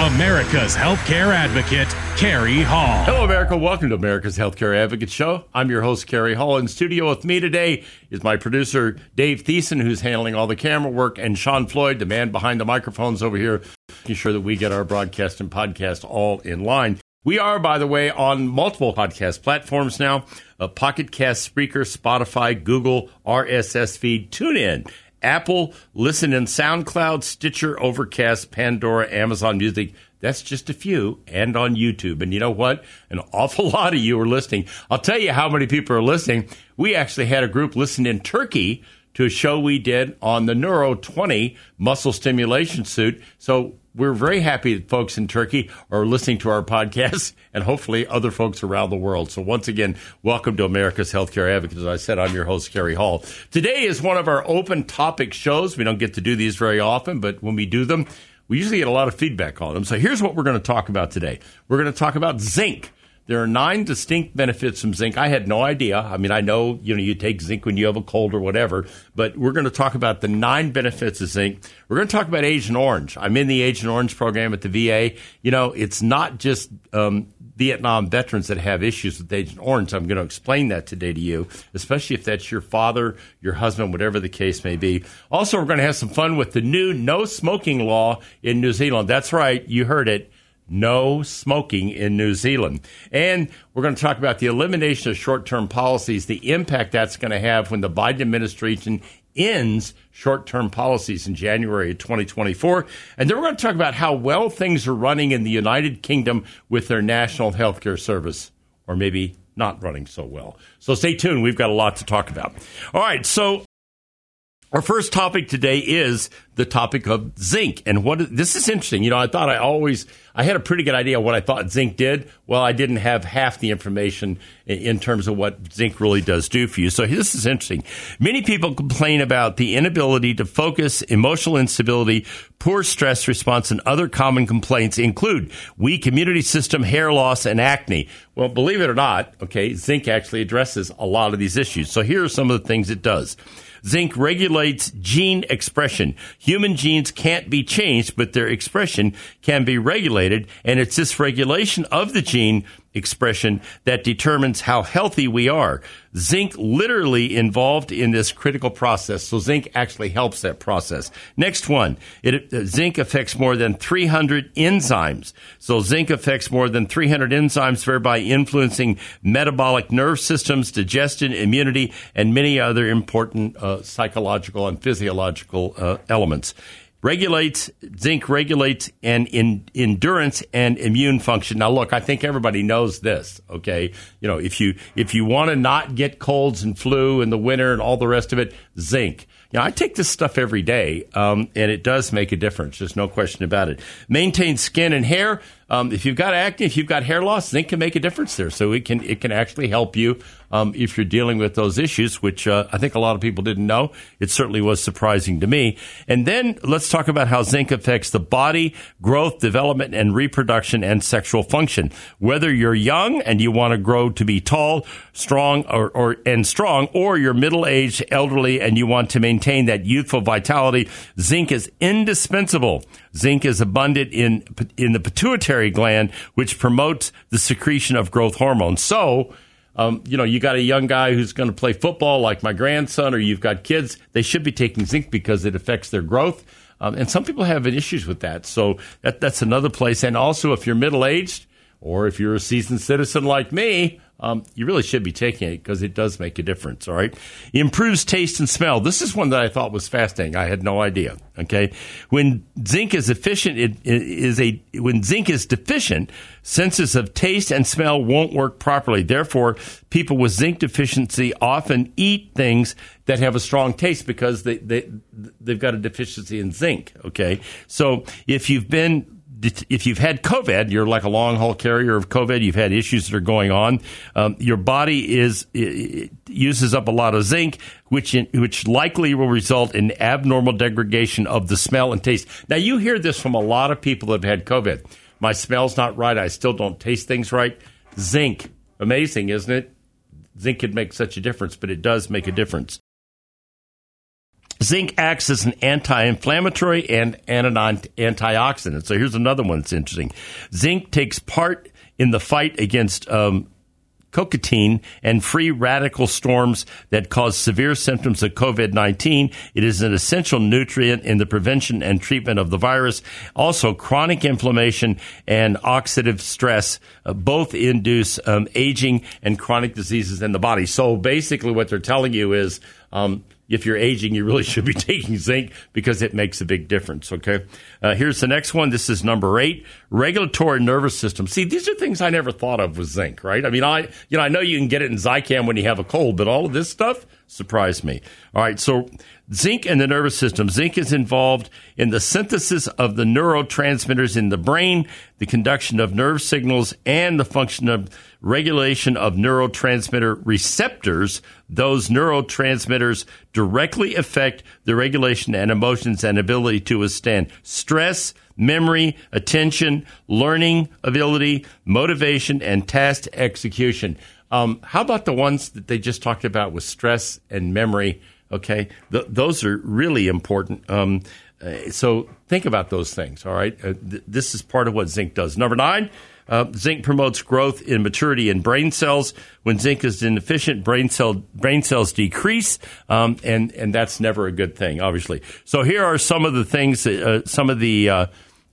America's healthcare advocate, Cary Hall. Hello, America. Welcome to America's Healthcare Advocate Show. I'm your host, Cary Hall. In studio with me today is my producer, Dave Thiessen, who's handling all the camera work, and Sean Floyd, the man behind the microphones over here, making sure that we get our broadcast and podcast all in line. We are, by the way, on multiple podcast platforms now uh, Pocket Cast, Spreaker, Spotify, Google, RSS feed, TuneIn. Apple, listen in SoundCloud, Stitcher, Overcast, Pandora, Amazon Music. That's just a few, and on YouTube. And you know what? An awful lot of you are listening. I'll tell you how many people are listening. We actually had a group listen in Turkey to a show we did on the Neuro 20 muscle stimulation suit. So we're very happy that folks in Turkey are listening to our podcast and hopefully other folks around the world. So once again, welcome to America's Healthcare Advocate. As I said, I'm your host, Cary Hall. Today is one of our open topic shows. We don't get to do these very often, but when we do them, we usually get a lot of feedback on them. So here's what we're going to talk about today. We're going to talk about zinc. There are nine distinct benefits from zinc. I had no idea. I mean, I know you know you take zinc when you have a cold or whatever, but we're going to talk about the nine benefits of zinc. We're going to talk about Agent Orange. I'm in the Agent Orange program at the VA. You know, it's not just um, Vietnam veterans that have issues with Agent Orange. I'm going to explain that today to you, especially if that's your father, your husband, whatever the case may be. Also, we're going to have some fun with the new no smoking law in New Zealand. That's right, you heard it no smoking in New Zealand. And we're going to talk about the elimination of short term policies, the impact that's going to have when the Biden administration ends short term policies in January of 2024. And then we're going to talk about how well things are running in the United Kingdom with their national health care service, or maybe not running so well. So stay tuned. We've got a lot to talk about. All right. So our first topic today is the topic of zinc. And what this is interesting. You know, I thought I always I had a pretty good idea what I thought zinc did. Well, I didn't have half the information in terms of what zinc really does do for you. So this is interesting. Many people complain about the inability to focus, emotional instability, poor stress response, and other common complaints include weak immunity system, hair loss, and acne. Well, believe it or not, okay, zinc actually addresses a lot of these issues. So here are some of the things it does. Zinc regulates gene expression. Human genes can't be changed, but their expression can be regulated. And it's this regulation of the gene expression that determines how healthy we are. Zinc literally involved in this critical process. So zinc actually helps that process. Next one. It, uh, zinc affects more than 300 enzymes. So zinc affects more than 300 enzymes, thereby influencing metabolic nerve systems, digestion, immunity, and many other important uh, psychological and physiological uh, elements regulates zinc regulates and in endurance and immune function now look i think everybody knows this okay you know if you if you want to not get colds and flu in the winter and all the rest of it zinc you know, I take this stuff every day, um, and it does make a difference. There's no question about it. Maintain skin and hair. Um, if you've got acne, if you've got hair loss, zinc can make a difference there. So it can it can actually help you um, if you're dealing with those issues, which uh, I think a lot of people didn't know. It certainly was surprising to me. And then let's talk about how zinc affects the body, growth, development, and reproduction and sexual function. Whether you're young and you want to grow to be tall, strong, or, or and strong, or you're middle aged, elderly, and you want to maintain that youthful vitality, zinc is indispensable. Zinc is abundant in in the pituitary gland, which promotes the secretion of growth hormones. So, um, you know, you got a young guy who's going to play football, like my grandson, or you've got kids. They should be taking zinc because it affects their growth. Um, and some people have issues with that. So that, that's another place. And also, if you're middle aged or if you're a seasoned citizen like me, um, you really should be taking it because it does make a difference. All right, improves taste and smell. This is one that I thought was fascinating. I had no idea. Okay, when zinc is efficient, it, it is a when zinc is deficient, senses of taste and smell won't work properly. Therefore, people with zinc deficiency often eat things that have a strong taste because they they they've got a deficiency in zinc. Okay, so if you've been if you've had COVID, you're like a long haul carrier of COVID. You've had issues that are going on. Um, your body is uses up a lot of zinc, which in, which likely will result in abnormal degradation of the smell and taste. Now you hear this from a lot of people that have had COVID. My smell's not right. I still don't taste things right. Zinc, amazing, isn't it? Zinc could make such a difference, but it does make a difference. Zinc acts as an anti inflammatory and an antioxidant. So here's another one that's interesting. Zinc takes part in the fight against um, cytokine and free radical storms that cause severe symptoms of COVID 19. It is an essential nutrient in the prevention and treatment of the virus. Also, chronic inflammation and oxidative stress uh, both induce um, aging and chronic diseases in the body. So basically, what they're telling you is um, if you're aging, you really should be taking zinc because it makes a big difference. Okay. Uh, here's the next one. This is number eight regulatory nervous system. See, these are things I never thought of with zinc, right? I mean, I, you know, I know you can get it in Zicam when you have a cold, but all of this stuff surprised me. All right. So zinc and the nervous system. Zinc is involved in the synthesis of the neurotransmitters in the brain, the conduction of nerve signals, and the function of regulation of neurotransmitter receptors. Those neurotransmitters directly affect the regulation and emotions and ability to withstand stress, memory, attention, learning ability, motivation, and task execution. Um, how about the ones that they just talked about with stress and memory? Okay, Th- those are really important. Um, uh, so think about those things. All right, uh, th- this is part of what zinc does. Number nine. Uh, zinc promotes growth in maturity in brain cells. When zinc is inefficient, brain cell brain cells decrease, um, and and that's never a good thing, obviously. So here are some of the things, that, uh, some of the uh,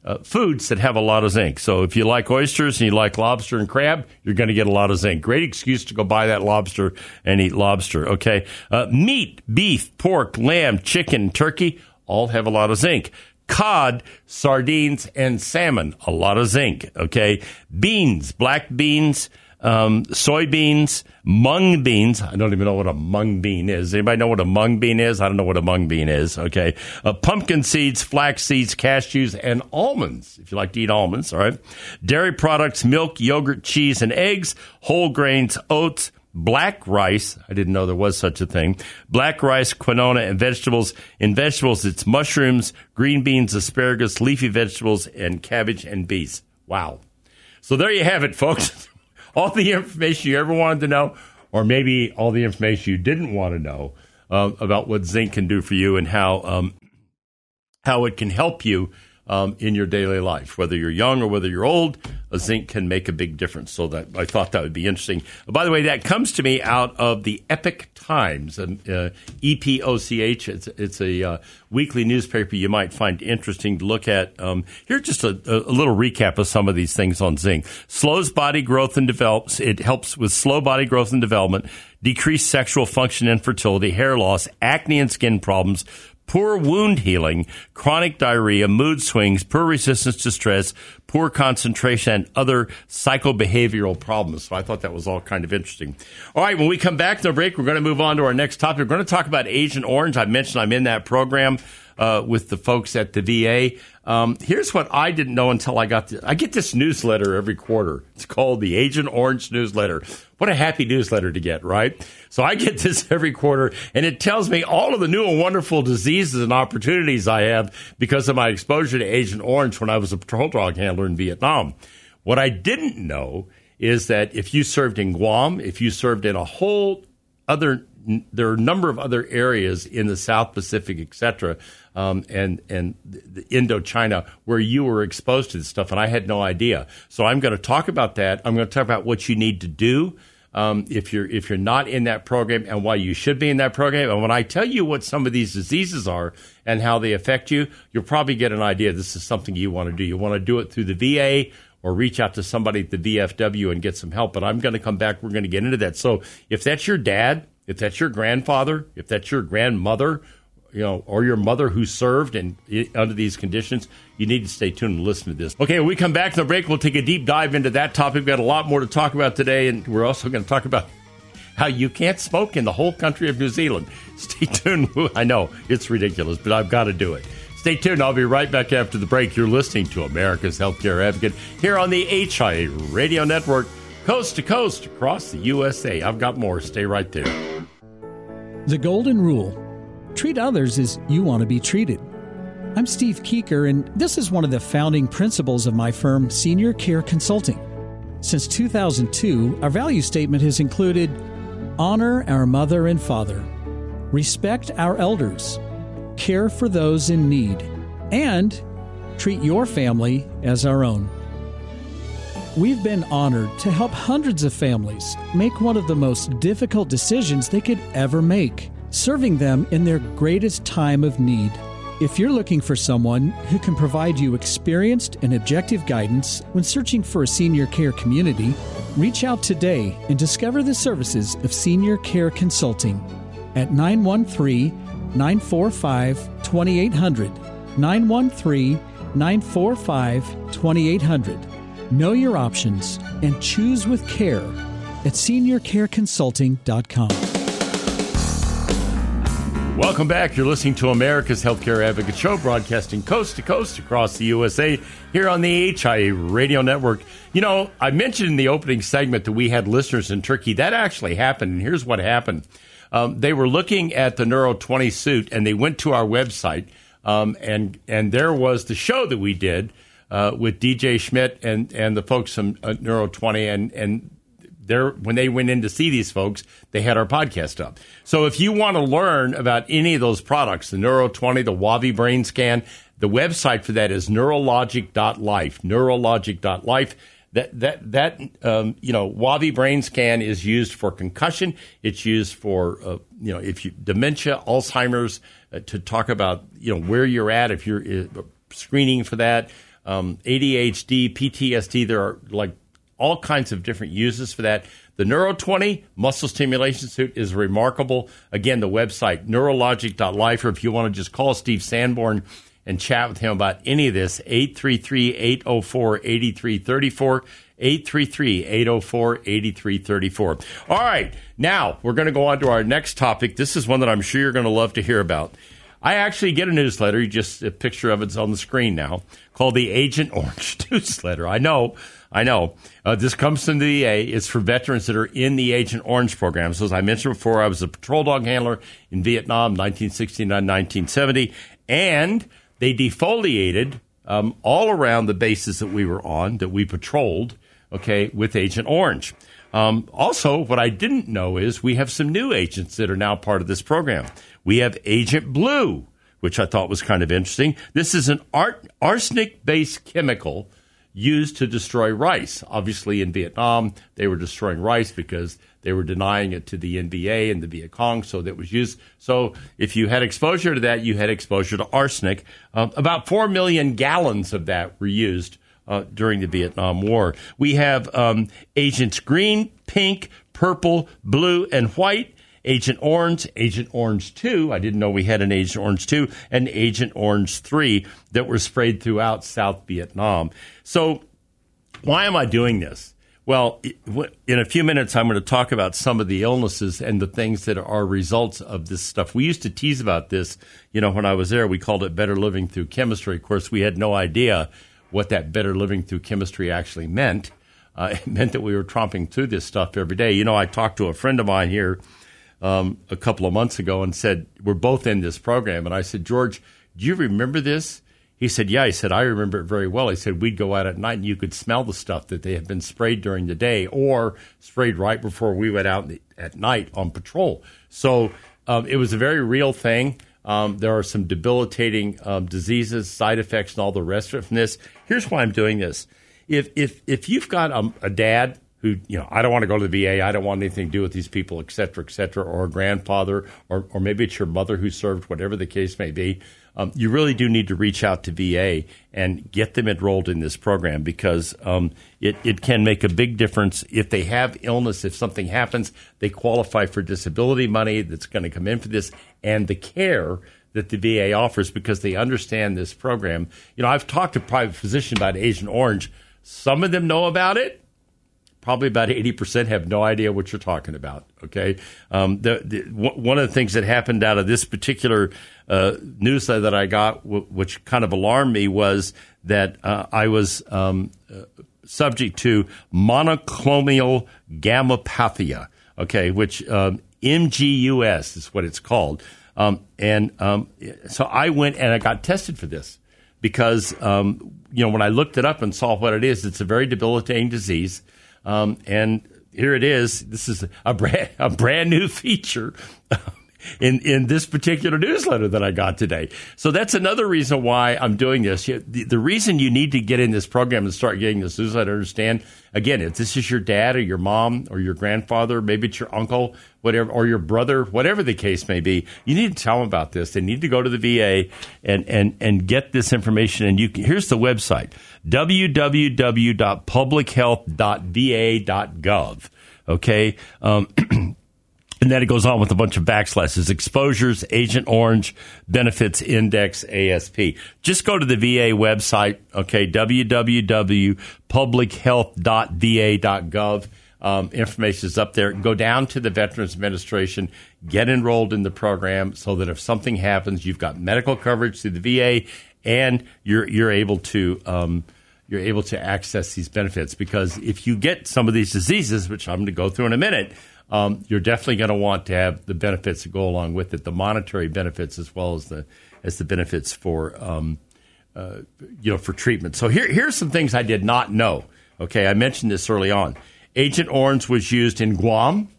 uh, foods that have a lot of zinc. So if you like oysters and you like lobster and crab, you're going to get a lot of zinc. Great excuse to go buy that lobster and eat lobster. Okay, uh, meat, beef, pork, lamb, chicken, turkey all have a lot of zinc. Cod, sardines, and salmon, a lot of zinc. Okay, beans, black beans um, soybeans, mung beans. I don't even know what a mung bean is. Anybody know what a mung bean is? I don't know what a mung bean is. Okay. Uh, pumpkin seeds, flax seeds, cashews, and almonds, if you like to eat almonds. All right. Dairy products, milk, yogurt, cheese, and eggs, whole grains, oats, black rice. I didn't know there was such a thing. Black rice, quinoa, and vegetables. In vegetables, it's mushrooms, green beans, asparagus, leafy vegetables, and cabbage and beets. Wow. So there you have it, folks. all the information you ever wanted to know, or maybe all the information you didn't want to know uh, about what zinc can do for you and how um, how it can help you um, in your daily life, whether you're young or whether you're old zinc can make a big difference. So that I thought that would be interesting. By the way, that comes to me out of the Epoch Times, um, uh, EPOCH. It's, it's a uh, weekly newspaper you might find interesting to look at. Um, here's just a, a, little recap of some of these things on zinc. Slows body growth and develops. It helps with slow body growth and development, decreased sexual function and fertility, hair loss, acne and skin problems, poor wound healing, chronic diarrhea, mood swings, poor resistance to stress, poor concentration, and other psychobehavioral problems. So I thought that was all kind of interesting. All right, when we come back to the break, we're going to move on to our next topic. We're going to talk about Agent Orange. I mentioned I'm in that program uh, with the folks at the VA. Um, here's what I didn't know until I got I get this newsletter every quarter. It's called the Agent Orange newsletter. What a happy newsletter to get, right? So I get this every quarter, and it tells me all of the new and wonderful diseases and opportunities I have because of my exposure to Agent Orange when I was a patrol dog handler in Vietnam. What I didn't know is that if you served in Guam, if you served in a whole other there are a number of other areas in the South Pacific, et cetera, um, and and the Indochina where you were exposed to this stuff, and I had no idea. So I'm going to talk about that. I'm going to talk about what you need to do um, if you're if you're not in that program and why you should be in that program. And when I tell you what some of these diseases are and how they affect you, you'll probably get an idea. This is something you want to do. You want to do it through the VA or reach out to somebody at the VFW and get some help. But I'm going to come back. We're going to get into that. So if that's your dad if that's your grandfather, if that's your grandmother, you know, or your mother who served and eh, under these conditions, you need to stay tuned and listen to this. Okay, when we come back to the break, we'll take a deep dive into that topic. We've got a lot more to talk about today, and we're also going to talk about how you can't smoke in the whole country of New Zealand. Stay tuned. I know it's ridiculous, but I've got to do it. Stay tuned. I'll be right back after the break. You're listening to America's Healthcare Advocate here on the HIA Radio Network coast to coast across the USA. I've got more. Stay right there. The Golden Rule Treat others as you want to be treated. I'm Steve Keeker, and this is one of the founding principles of my firm, Senior Care Consulting. Since 2002, our value statement has included honor our mother and father, respect our elders, care for those in need, and treat your family as our own. We've been honored to help hundreds of families make one of the most difficult decisions they could ever make, serving them in their greatest time of need. If you're looking for someone who can provide you experienced and objective guidance when searching for a senior care community, reach out today and discover the services of Senior Care Consulting at 913 945 2800. 913 945 2800. Know your options and choose with care at seniorcareconsulting.com. Welcome back. You're listening to America's Healthcare Advocate Show, broadcasting coast to coast across the USA here on the HIA Radio Network. You know, I mentioned in the opening segment that we had listeners in Turkey. That actually happened, and here's what happened. Um, they were looking at the Neuro 20 suit, and they went to our website, um, and and there was the show that we did uh, with DJ Schmidt and and the folks from uh, Neuro 20, and and there when they went in to see these folks, they had our podcast up. So if you want to learn about any of those products, the Neuro 20, the Wavi Brain Scan, the website for that is neurologic.life. Neurologic.life. That that that um, you know, Wavi Brain Scan is used for concussion. It's used for uh, you know, if you dementia, Alzheimer's, uh, to talk about you know where you're at if you're uh, screening for that. Um, ADHD, PTSD. There are like all kinds of different uses for that. The Neuro 20 muscle stimulation suit is remarkable. Again, the website neurologic.life, or if you want to just call Steve Sanborn and chat with him about any of this, 833 804 8334. 833 804 8334. All right, now we're going to go on to our next topic. This is one that I'm sure you're going to love to hear about. I actually get a newsletter, You just a picture of it's on the screen now, called the Agent Orange newsletter. I know I know. Uh, this comes from the VA. It's for veterans that are in the Agent Orange program. So, as I mentioned before, I was a patrol dog handler in Vietnam, 1969, 1970, and they defoliated um, all around the bases that we were on, that we patrolled, okay, with Agent Orange. Um, also, what I didn't know is we have some new agents that are now part of this program. We have Agent Blue, which I thought was kind of interesting. This is an arsenic based chemical used to destroy rice. Obviously, in Vietnam, they were destroying rice because they were denying it to the NVA and the Viet Cong, so that was used. So, if you had exposure to that, you had exposure to arsenic. Uh, about 4 million gallons of that were used uh, during the Vietnam War. We have um, agents green, pink, purple, blue, and white. Agent Orange, Agent Orange 2, I didn't know we had an Agent Orange 2, and Agent Orange 3 that were sprayed throughout South Vietnam. So, why am I doing this? Well, in a few minutes, I'm going to talk about some of the illnesses and the things that are results of this stuff. We used to tease about this, you know, when I was there. We called it better living through chemistry. Of course, we had no idea what that better living through chemistry actually meant. Uh, it meant that we were tromping through this stuff every day. You know, I talked to a friend of mine here um, a couple of months ago and said, We're both in this program. And I said, George, do you remember this? He said, Yeah. He said, I remember it very well. He said, We'd go out at night and you could smell the stuff that they had been sprayed during the day or sprayed right before we went out at night on patrol. So um, it was a very real thing. Um, there are some debilitating um, diseases, side effects, and all the rest of it from this. Here's why I'm doing this. If, if, if you've got a, a dad who, you know, I don't want to go to the VA, I don't want anything to do with these people, et cetera, et cetera, or a grandfather, or, or maybe it's your mother who served, whatever the case may be, um, you really do need to reach out to VA and get them enrolled in this program because um, it, it can make a big difference. If they have illness, if something happens, they qualify for disability money that's going to come in for this and the care that the VA offers because they understand this program. You know, I've talked to private physicians about Agent Orange. Some of them know about it probably about 80% have no idea what you're talking about. Okay. Um, the, the, w- one of the things that happened out of this particular uh, newsletter that I got, w- which kind of alarmed me, was that uh, I was um, uh, subject to monoclonal gammopathy. Okay. Which um, MGUS is what it's called. Um, and um, so I went and I got tested for this because, um, you know, when I looked it up and saw what it is, it's a very debilitating disease. Um, and here it is. This is a brand, a brand new feature in in this particular newsletter that I got today. So that's another reason why I'm doing this. The, the reason you need to get in this program and start getting this newsletter, understand again, if this is your dad or your mom or your grandfather, maybe it's your uncle, whatever, or your brother, whatever the case may be, you need to tell them about this. They need to go to the VA and and and get this information. And you can, here's the website www.publichealth.va.gov. Okay. Um, And then it goes on with a bunch of backslashes, exposures, Agent Orange, benefits index, ASP. Just go to the VA website, okay, www.publichealth.va.gov. Um, information is up there. Go down to the Veterans Administration, get enrolled in the program so that if something happens, you've got medical coverage through the VA and you're, you're able to, um, you're able to access these benefits because if you get some of these diseases, which I'm going to go through in a minute, um, you're definitely going to want to have the benefits that go along with it, the monetary benefits as well as the as the benefits for um, uh, you know for treatment. So here here's some things I did not know. Okay, I mentioned this early on. Agent Orange was used in Guam.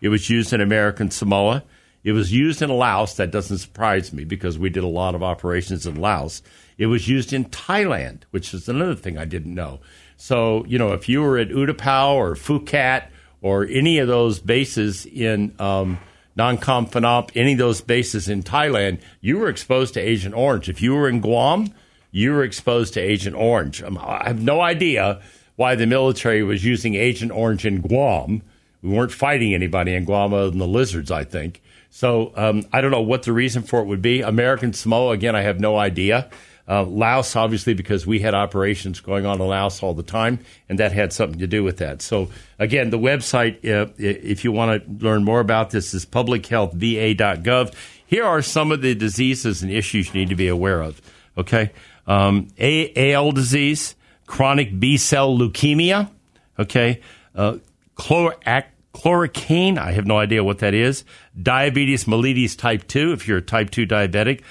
It was used in American Samoa. It was used in Laos. That doesn't surprise me because we did a lot of operations in Laos. It was used in Thailand, which is another thing I didn't know. So, you know, if you were at U-Tapao or Phù Cát or any of those bases in um, Nakhon Phanom, any of those bases in Thailand, you were exposed to Agent Orange. If you were in Guam, you were exposed to Agent Orange. Um, I have no idea why the military was using Agent Orange in Guam. We weren't fighting anybody in Guam other than the lizards, I think. So um, I don't know what the reason for it would be. American Samoa, again, I have no idea. Uh, Laos, obviously, because we had operations going on in Laos all the time, and that had something to do with that. So, again, the website, uh, if you want to learn more about this, is publichealthva.gov. Here are some of the diseases and issues you need to be aware of. Okay, um, AL disease, chronic B cell leukemia. Okay, uh, chloracne. I have no idea what that is. Diabetes mellitus type two. If you're a type two diabetic,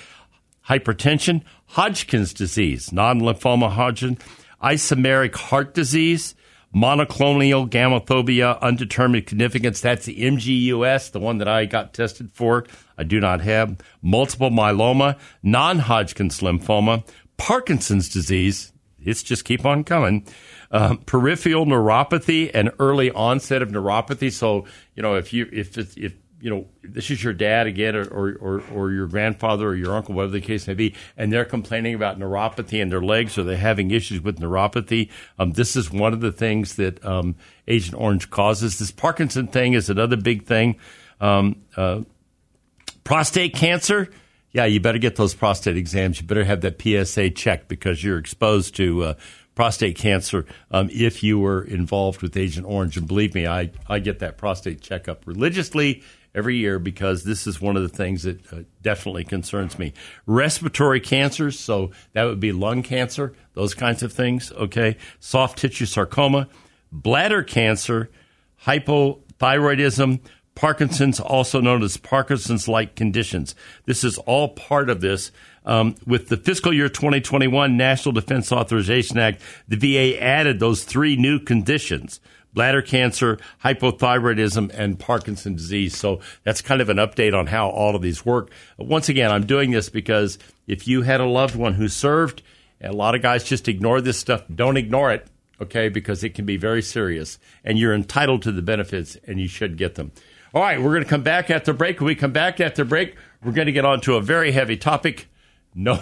hypertension, Hodgkin's disease, non lymphoma Hodgkin, isomeric heart disease, monoclonal gammatophobia, undetermined significance. That's the MGUS, the one that I got tested for. I do not have. Multiple myeloma, non Hodgkin's lymphoma, Parkinson's disease. It's just keep on coming. Uh, peripheral neuropathy and early onset of neuropathy. So, you know, if you if if you know, this is your dad again, or, or, or, your grandfather or your uncle, whatever the case may be, and they're complaining about neuropathy in their legs or they're having issues with neuropathy. Um, this is one of the things that um, Agent Orange causes. This Parkinson thing is another big thing. Um, uh, prostate cancer. Yeah, you better get those prostate exams. You better have that PSA checked because you're exposed to uh, prostate cancer um, if you were involved with Agent Orange. And believe me, I, I get that prostate checkup religiously every year because this is one of the things that uh, definitely concerns me. Respiratory cancers, so that would be lung cancer, those kinds of things, okay? Soft tissue sarcoma, bladder cancer, hypothyroidism, Parkinson's, also known as Parkinson's like conditions. This is all part of this. Um, with the fiscal year 2021 National Defense Authorization Act, the VA added those three new conditions bladder cancer, hypothyroidism, and Parkinson's disease. So that's kind of an update on how all of these work. Once again, I'm doing this because if you had a loved one who served, a lot of guys just ignore this stuff. Don't ignore it, okay, because it can be very serious. And you're entitled to the benefits and you should get them. All right, we're going to come back after break. When we come back after break, we're going to get on to a very heavy topic. No,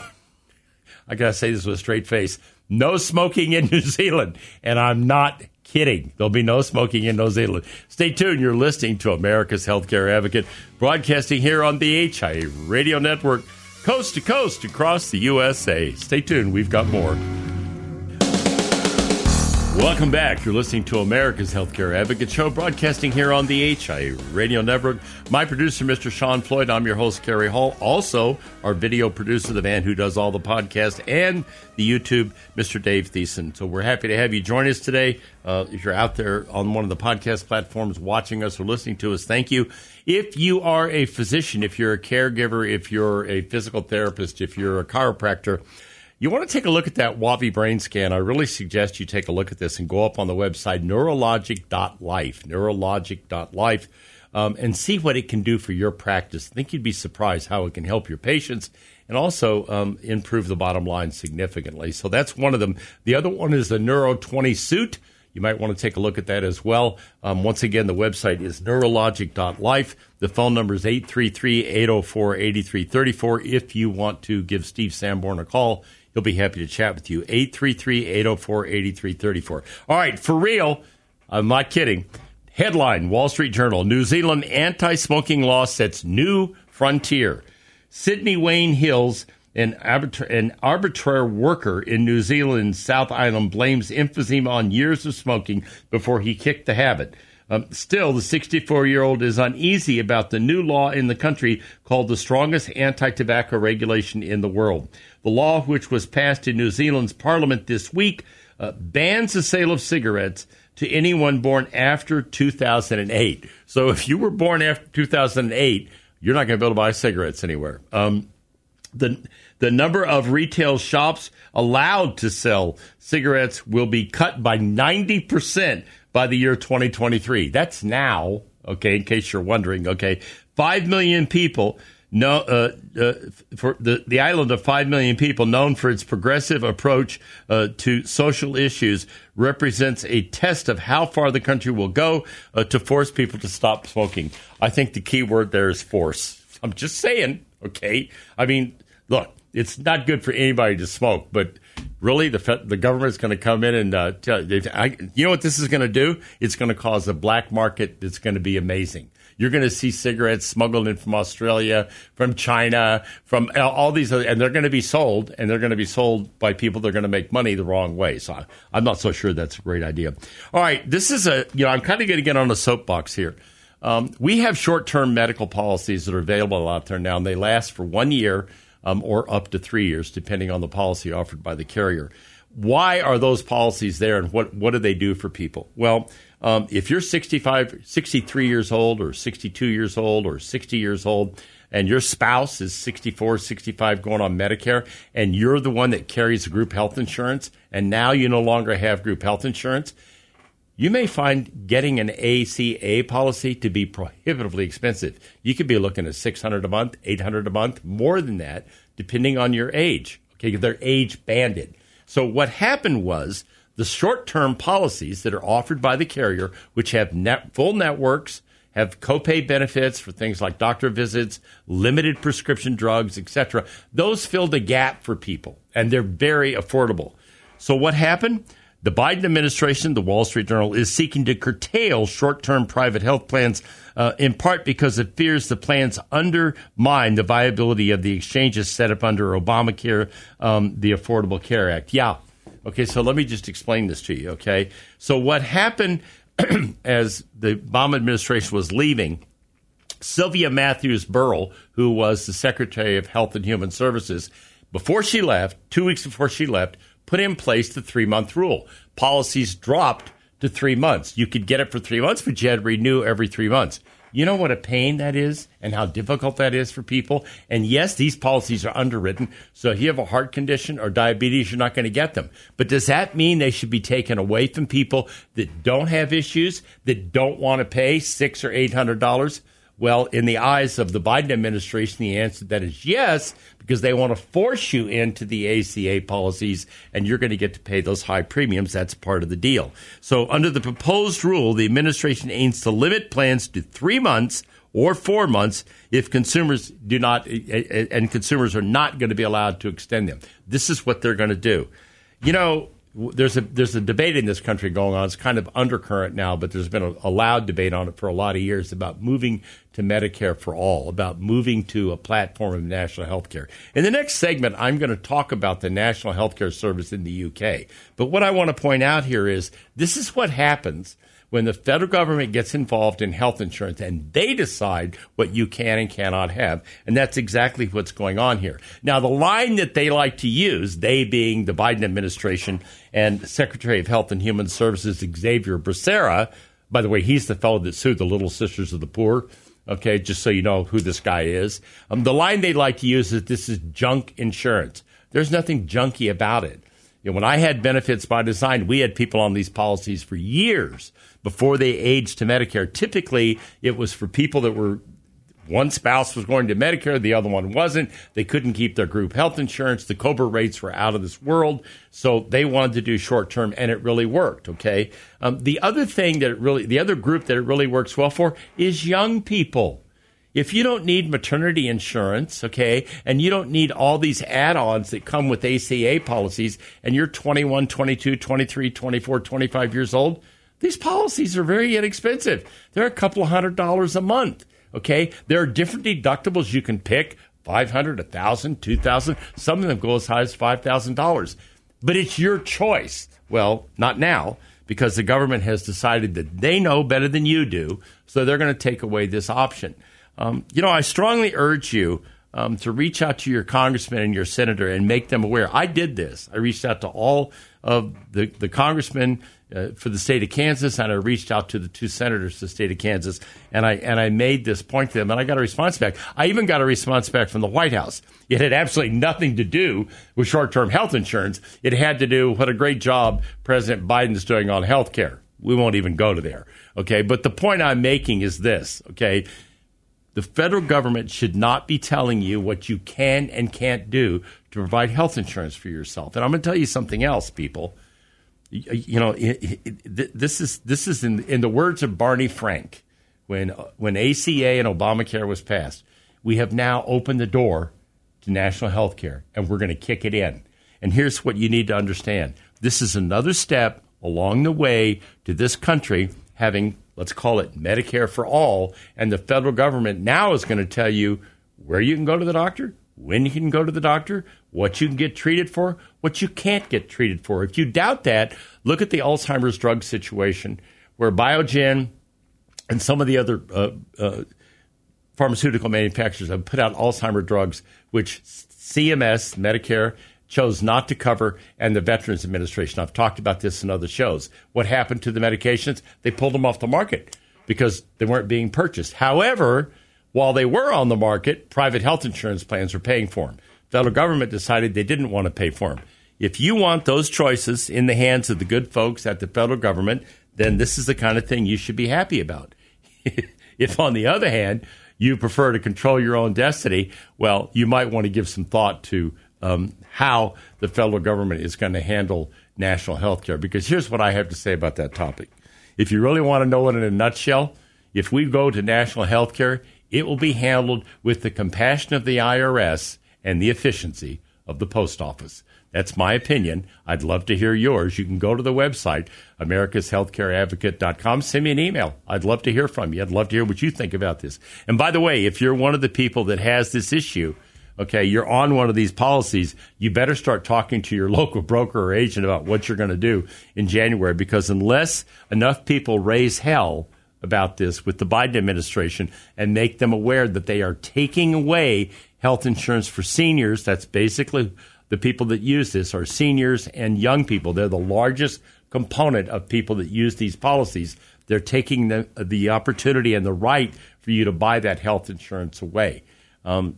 I got to say this with a straight face. No smoking in New Zealand. And I'm not kidding. There'll be no smoking in New Zealand. Stay tuned. You're listening to America's Healthcare Advocate, broadcasting here on the HIA Radio Network, coast to coast across the USA. Stay tuned. We've got more. Welcome back. You're listening to America's Healthcare Advocate Show, broadcasting here on the HIA Radio Network. My producer, Mr. Sean Floyd. I'm your host, Cary Hall. Also, our video producer, the man who does all the podcast and the YouTube, Mr. Dave Thiessen. So we're happy to have you join us today. Uh, if you're out there on one of the podcast platforms watching us or listening to us, thank you. If you are a physician, if you're a caregiver, if you're a physical therapist, if you're a chiropractor, you want to take a look at that Wavi brain scan. I really suggest you take a look at this and go up on the website neurologic.life. Neurologic.life. um, and see what it can do for your practice. I think you'd be surprised how it can help your patients and also um, improve the bottom line significantly. So that's one of them. The other one is the Neuro 20 suit. You might want to take a look at that as well. Um, once again, the website is neurologic.life. The phone number is 833 804 8334 if you want to give Steve Sanborn a call. He'll be happy to chat with you. 833 804 8334. All right, for real, I'm not kidding. Headline Wall Street Journal New Zealand anti smoking law sets new frontier. Sydney Wayne Hills, an, arbitra- an arbitrary worker in New Zealand's South Island, blames emphysema on years of smoking before he kicked the habit. Um, still, the 64 year old is uneasy about the new law in the country called the strongest anti tobacco regulation in the world. The law, which was passed in New Zealand's parliament this week, uh, bans the sale of cigarettes to anyone born after 2008. So if you were born after 2008, you're not going to be able to buy cigarettes anywhere. Um, the the number of retail shops allowed to sell cigarettes will be cut by 90% by the year 2023. That's now, okay, in case you're wondering, okay. 5 million people no, uh, uh, for the, the island of 5 million people, known for its progressive approach uh, to social issues, represents a test of how far the country will go uh, to force people to stop smoking. I think the key word there is force. I'm just saying, okay? I mean, it's not good for anybody to smoke, but really the the government's going to come in and uh, tell I, you know what this is going to do? It's going to cause a black market that's going to be amazing. You're going to see cigarettes smuggled in from Australia, from China, from all these, other, and they're going to be sold, and they're going to be sold by people that are going to make money the wrong way. So I'm not so sure that's a great idea. All right, this is a, you know, I'm kind of going to get on a soapbox here. Um, we have short term medical policies that are available out there now, and they last for one year um, or up to three years, depending on the policy offered by the carrier. Why are those policies there, and what, what do they do for people? Well, um, if you're 65, 63 years old, or 62 years old, or 60 years old, and your spouse is 64, 65 going on Medicare, and you're the one that carries group health insurance, and now you no longer have group health insurance, you may find getting an ACA policy to be prohibitively expensive. You could be looking at 600 a month, 800 a month, more than that, depending on your age. Okay, they're age banded. So what happened was the short-term policies that are offered by the carrier, which have net, full networks, have copay benefits for things like doctor visits, limited prescription drugs, etc. Those fill the gap for people, and they're very affordable. So what happened? The Biden administration, the Wall Street Journal, is seeking to curtail short term private health plans, uh, in part because it fears the plans undermine the viability of the exchanges set up under Obamacare, um, the Affordable Care Act. Yeah. Okay, so let me just explain this to you, okay? So, what happened as the Obama administration was leaving, Sylvia Matthews Burwell, who was the Secretary of Health and Human Services, before she left, two weeks before she left, put in place the three month rule. Policies dropped to three months. You could get it for three months, but you had to renew every three months. You know what a pain that is and how difficult that is for people? And yes, these policies are underwritten. So if you have a heart condition or diabetes, you're not going to get them. But does that mean they should be taken away from people that don't have issues, that don't want to pay six or eight hundred dollars? Well, in the eyes of the Biden administration, the answer to that is yes, because they want to force you into the ACA policies and you're going to get to pay those high premiums. That's part of the deal. So, under the proposed rule, the administration aims to limit plans to three months or four months if consumers do not, eh, eh, and consumers are not going to be allowed to extend them. This is what they're going to do. You know, there's a there's a debate in this country going on. It's kind of undercurrent now, but there's been a, a, loud debate on it for a lot of years about moving to Medicare for all, about moving to a platform of national health care. In the next segment, I'm going to talk about the National Healthcare Service in the UK. But what I want to point out here is this is what happens when the federal government gets involved in health insurance and they decide what you can and cannot have. And that's exactly what's going on here. Now, the line that they like to use, they being the Biden administration and Secretary of Health and Human Services Xavier Becerra, by the way, he's the fellow that sued the Little Sisters of the Poor. Okay, just so you know who this guy is. Um, the line they like to use is this is junk insurance. There's nothing junky about it You know, when I had benefits by design, we had people on these policies for years before they aged to Medicare. Typically, it was for people that were one spouse was going to Medicare, the other one wasn't. They couldn't keep their group health insurance. The COBRA rates were out of this world. So they wanted to do short term, and it really worked. Okay. Um, the other thing that it really, the other group that it really works well for is young people. If you don't need maternity insurance, okay, and you don't need all these add ons that come with ACA policies, and you're 21, 22, 23, 24, 25 years old, these policies are very inexpensive. They're a couple hundred dollars a month. Okay, there are different deductibles you can pick 500 1000 2000 Some of them go as high as $5,000. But it's your choice. Well, not now, because the government has decided that they know better than you do, so they're going to take away this option. Um, you know, I strongly urge you um, to reach out to your congressman and your senator and make them aware. I did this. I reached out to all of the, the congressmen uh, for the state of Kansas, and I reached out to the two senators the state of Kansas, and I and I made this point to them, and I got a response back. I even got a response back from the White House. It had absolutely nothing to do with short-term health insurance. It had to do what a great job President Biden's doing on health care. We won't even go to there. Okay, but the point I'm making is this. Okay. The federal government should not be telling you what you can and can't do to provide health insurance for yourself. And I'm going to tell you something else, people you know, it, it, this is this is in in the words of Barney Frank when when ACA and Obamacare was passed. We have now opened the door to national health care, and we're going to kick it in. And here's what you need to understand: this is another step along the way to this country having, let's call it Medicare for all, and the federal government now is going to tell you where you can go to the doctor, when you can go to the doctor, what you can get treated for, what you can't get treated for. If you doubt that, look at the Alzheimer's drug situation where Biogen and some of the other uh, uh, pharmaceutical manufacturers have put out Alzheimer drugs, which CMS, Medicare, chose not to cover, and the Veterans Administration. I've talked about this in other shows. What happened to the medications? They pulled them off the market because they weren't being purchased. However, while they were on the market, private health insurance plans were paying for them. Federal government decided they didn't want to pay for them. If you want those choices in the hands of the good folks at the federal government, then this is the kind of thing you should be happy about. if, on the other hand, you prefer to control your own destiny, well, you might want to give some thought to um, how the federal government is going to handle national health care. Because here's what I have to say about that topic. If you really want to know it in a nutshell, if we go to national health care, it will be handled with the compassion of the IRS and the efficiency of the post office. That's my opinion. I'd love to hear yours. You can go to the website, americashealthcareadvocate.com. Send me an email. I'd love to hear from you. I'd love to hear what you think about this. And by the way, if you're one of the people that has this issue, okay, you're on one of these policies, you better start talking to your local broker or agent about what you're going to do in January because unless enough people raise hell about this with the Biden administration and make them aware that they are taking away health insurance for seniors. That's basically the people that use this are seniors and young people. They're the largest component of people that use these policies. They're taking the, the opportunity and the right for you to buy that health insurance away. Um,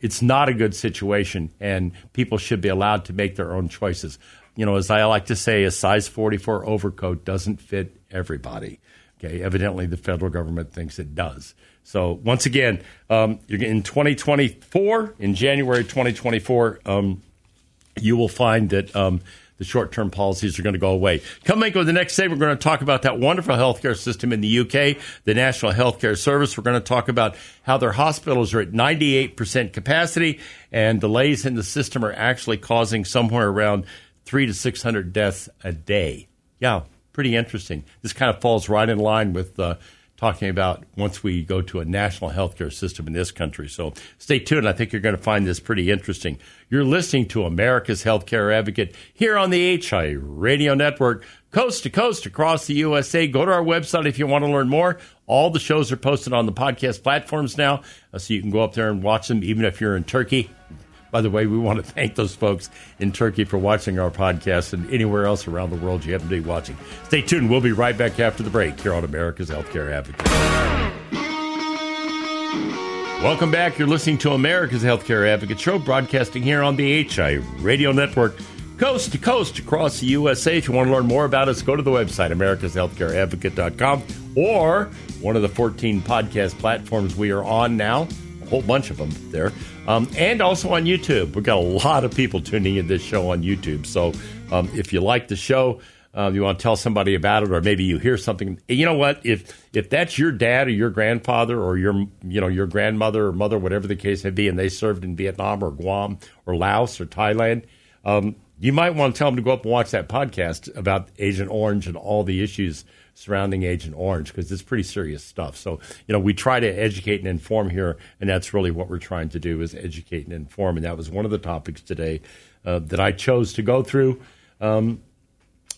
it's not a good situation, and people should be allowed to make their own choices. You know, as I like to say, a size 44 overcoat doesn't fit everybody. Okay, evidently the federal government thinks it does. So once again, um, in 2024, in January 2024, um, you will find that um, the short-term policies are going to go away. Coming with the next day, we're going to talk about that wonderful healthcare system in the UK, the National Healthcare Service. We're going to talk about how their hospitals are at 98% capacity, and delays in the system are actually causing somewhere around three to 600 deaths a day. Yeah, pretty interesting. This kind of falls right in line with uh, talking about once we go to a national healthcare system in this country. So stay tuned. I think you're going to find this pretty interesting. You're listening to America's Healthcare Advocate here on the HI Radio Network, coast to coast across the USA. Go to our website if you want to learn more. All the shows are posted on the podcast platforms now, uh, so you can go up there and watch them, even if you're in Turkey. By the way, we want to thank those folks in Turkey for watching our podcast and anywhere else around the world you happen to be watching. Stay tuned. We'll be right back after the break here on America's Healthcare Advocate. Welcome back. You're listening to America's Healthcare Advocate Show, broadcasting here on the HI Radio Network, coast to coast across the USA. If you want to learn more about us, go to the website, americashealthcareadvocate.com, or one of the 14 podcast platforms we are on now, whole bunch of them there, um, and also on YouTube. We've got a lot of people tuning in this show on YouTube. So um, if you like the show, um, you want to tell somebody about it, or maybe you hear something. You know what? If if that's your dad or your grandfather or your you know your grandmother or mother, whatever the case may be, and they served in Vietnam or Guam or Laos or Thailand, um, you might want to tell them to go up and watch that podcast about Agent Orange and all the issues surrounding Agent Orange because it's pretty serious stuff. So you know we try to educate and inform here, and that's really what we're trying to do is educate and inform. And that was one of the topics today uh, that I chose to go through. Um,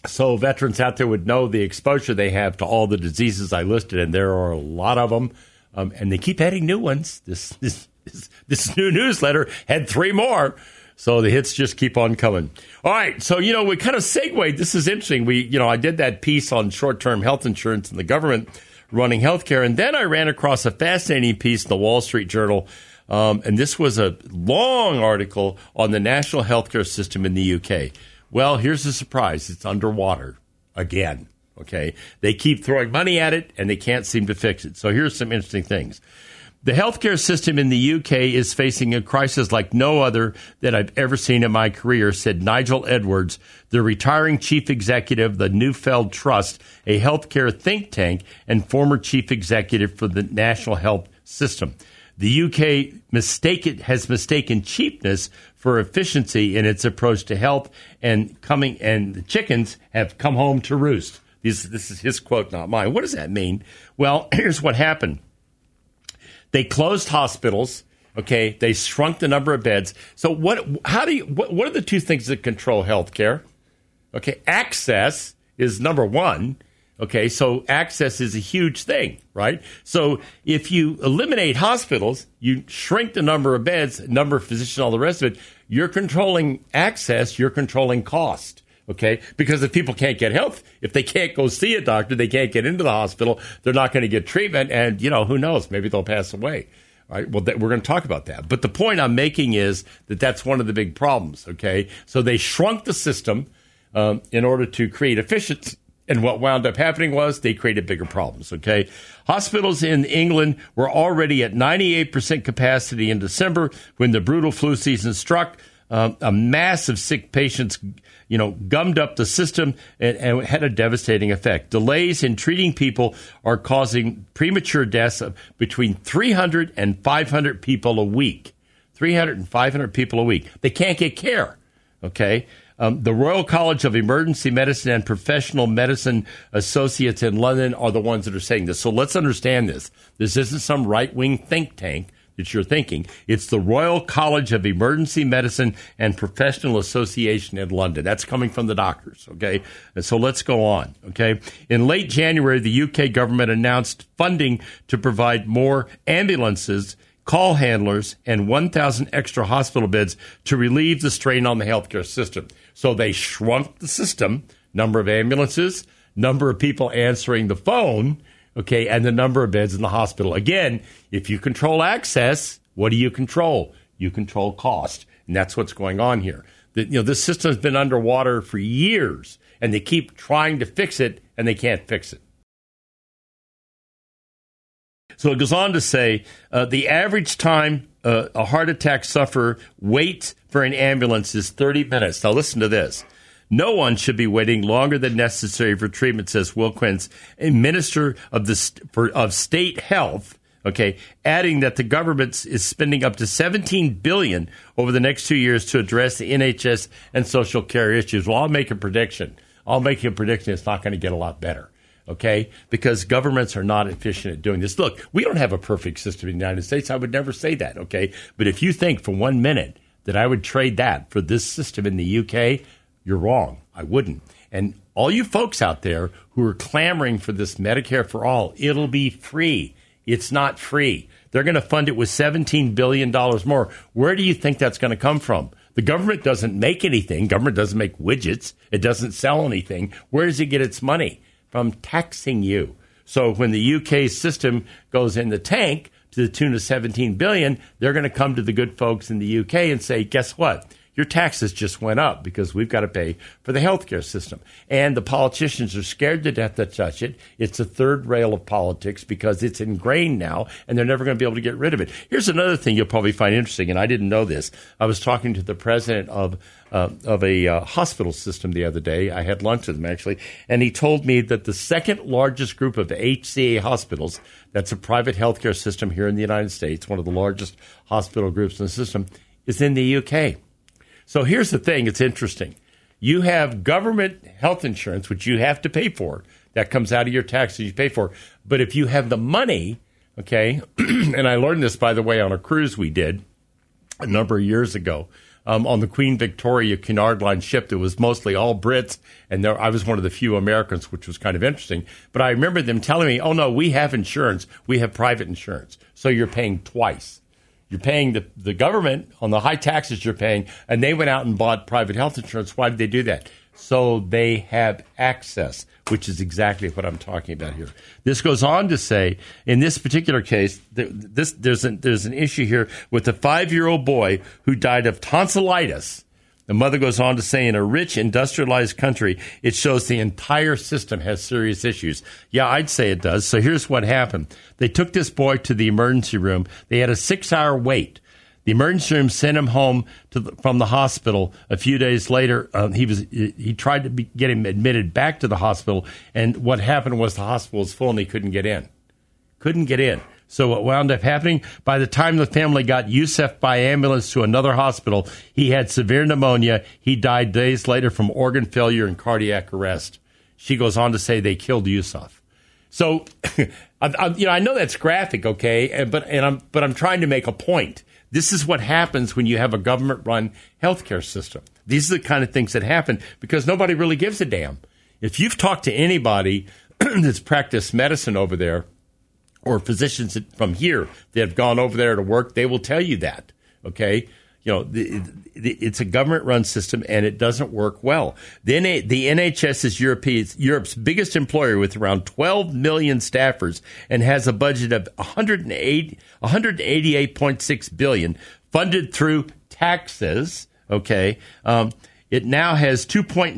so veterans out there would know the exposure they have to all the diseases I listed, and there are a lot of them, um, and they keep adding new ones. This, this this this new newsletter had three more, so the hits just keep on coming. All right, so you know we kind of segued. This is interesting. We you know I did that piece on short term health insurance and the government running healthcare, and then I ran across a fascinating piece in the Wall Street Journal. Um, and this was a long article on the national healthcare system in the UK. Well, here's the surprise it's underwater again. Okay. They keep throwing money at it and they can't seem to fix it. So here's some interesting things. The healthcare system in the UK is facing a crisis like no other that I've ever seen in my career, said Nigel Edwards, the retiring chief executive of the Nuffield Trust, a healthcare think tank and former chief executive for the National Health System. The UK has mistaken cheapness for efficiency in its approach to health, and coming and the chickens have come home to roost. This, this is his quote, not mine. What does that mean? Well, here's what happened. They closed hospitals. Okay, they shrunk the number of beds. So what? How do you? What, what are the two things that control healthcare? Okay, access is number one. Okay, so access is a huge thing, right? So if you eliminate hospitals, you shrink the number of beds, number of physicians, all the rest of it, you're controlling access, you're controlling cost. Okay, because if people can't get health, if they can't go see a doctor, they can't get into the hospital, they're not going to get treatment, and you know who knows, maybe they'll pass away. All right. Well, th- we're going to talk about that. But the point I'm making is that that's one of the big problems. Okay. So they shrunk the system um, in order to create efficiency and what wound up happening was they created bigger problems. Okay. Hospitals in England were already at 98% capacity in December when the brutal flu season struck. Um, a mass of sick patients, you know, gummed up the system and, and, had a devastating effect. Delays in treating people are causing premature deaths of between 300 and 500 people a week. 300 and 500 people a week. They can't get care. Okay. Um, the Royal College of Emergency Medicine and Professional Medicine Associates in London are the ones that are saying this. So let's understand this. This isn't some right wing think tank that you're thinking. It's the Royal College of Emergency Medicine and Professional Association in London. That's coming from the doctors, okay? And so let's go on, okay? In late January, the UK government announced funding to provide more ambulances call handlers, and 1,000 extra hospital beds to relieve the strain on the healthcare system. So they shrunk the system, number of ambulances, number of people answering the phone, okay, and the number of beds in the hospital. Again, if you control access, what do you control? You control cost. And that's what's going on here. The, you know, this system has been underwater for years, and they keep trying to fix it, and they can't fix it. So it goes on to say uh, the average time uh, a heart attack sufferer waits for an ambulance is 30 minutes. Now, listen to this. No one should be waiting longer than necessary for treatment, says Will Quince, a minister of the for, of state health. Okay, adding that the government is spending up to 17 billion over the next two years to address the NHS and social care issues. Well, I'll make a prediction. I'll make a prediction. It's not going to get a lot better okay? Because governments are not efficient at doing this. Look, we don't have a perfect system in the United States. I would never say that, okay? But if you think for one minute that I would trade that for this system in the UK, you're wrong. I wouldn't. And all you folks out there who are clamoring for this Medicare for all, it'll be free. It's not free. They're going to fund it with $17 billion more. Where do you think that's going to come from? The government doesn't make anything. Government doesn't make widgets. It doesn't sell anything. Where does it get its money? from taxing you. So when the UK system goes in the tank to the tune of 17 billion, they're going to come to the good folks in the UK and say, guess what? Your taxes just went up because we've got to pay for the healthcare system. And the politicians are scared to death to touch it. It's the third rail of politics because it's ingrained now and they're never going to be able to get rid of it. Here's another thing you'll probably find interesting, and I didn't know this. I was talking to the president of uh, of a uh, hospital system the other day. I had lunch with him actually, and he told me that the second largest group of HCA hospitals, that's a private healthcare system here in the United States, one of the largest hospital groups in the system, is in the UK. So here's the thing it's interesting. You have government health insurance, which you have to pay for. That comes out of your taxes you pay for. But if you have the money, okay, and I learned this, by the way, on a cruise we did a number of years ago um, on the Queen Victoria Cunard Line ship that was mostly all Brits, and there, I was one of the few Americans, which was kind of interesting. But I remember them telling me, "Oh no, we have insurance. We have private insurance, so you're paying twice." You're paying the, the government on the high taxes you're paying, and they went out and bought private health insurance. Why did they do that? So they have access, which is exactly what I'm talking about here. This goes on to say, in this particular case, this, there's, an, there's an issue here with a five year old boy who died of tonsillitis the mother goes on to say, in a rich, industrialized country, it shows the entire system has serious issues. Yeah, I'd say it does. So here's what happened. They took this boy to the emergency room. They had a six hour wait. The emergency room sent him home the, from the hospital. A few days later, uh, he was he tried to be, get him admitted back to the hospital, and what happened was the hospital was full and he couldn't get in. Couldn't get in. So what wound up happening, by the time the family got Yusuf by ambulance to another hospital, he had severe pneumonia. He died days later from organ failure and cardiac arrest. She goes on to say they killed Yusuf. So, I, I, you know, I know that's graphic, okay, but and I'm but I'm trying to make a point. This is what happens when you have a government-run healthcare system. These are the kind of things that happen because nobody really gives a damn. If you've talked to anybody that's practiced medicine over there, or physicians from here that have gone over there to work, they will tell you that. Okay. You know, the, the, it's a government run system and it doesn't work well. The, the NHS is Europe's, Europe's biggest employer with around 12 million staffers and has a budget of 108, 188.6 billion funded through taxes. Okay. Um, it now has 2.9,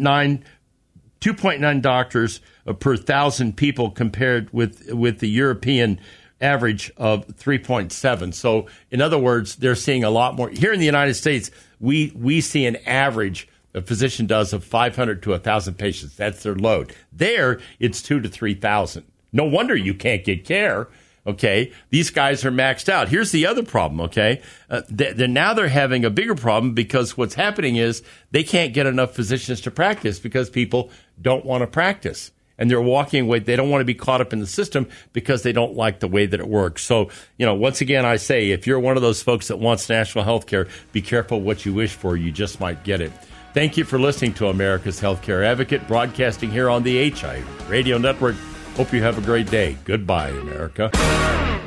2.9 doctors per thousand people compared with with the European average of 3.7. So, in other words, they're seeing a lot more. Here in the United States, we we see an average a physician does of 500 to 1,000 patients. That's their load. There, it's two to 3,000. No wonder you can't get care. Okay, these guys are maxed out. Here's the other problem. Okay, uh, they're, now they're having a bigger problem because what's happening is they can't get enough physicians to practice because people don't want to practice and they're walking away. They don't want to be caught up in the system because they don't like the way that it works. So, you know, once again, I say if you're one of those folks that wants national health care, be careful what you wish for. You just might get it. Thank you for listening to America's Healthcare Advocate, broadcasting here on the HI Radio Network. Hope you have a great day. Goodbye, America.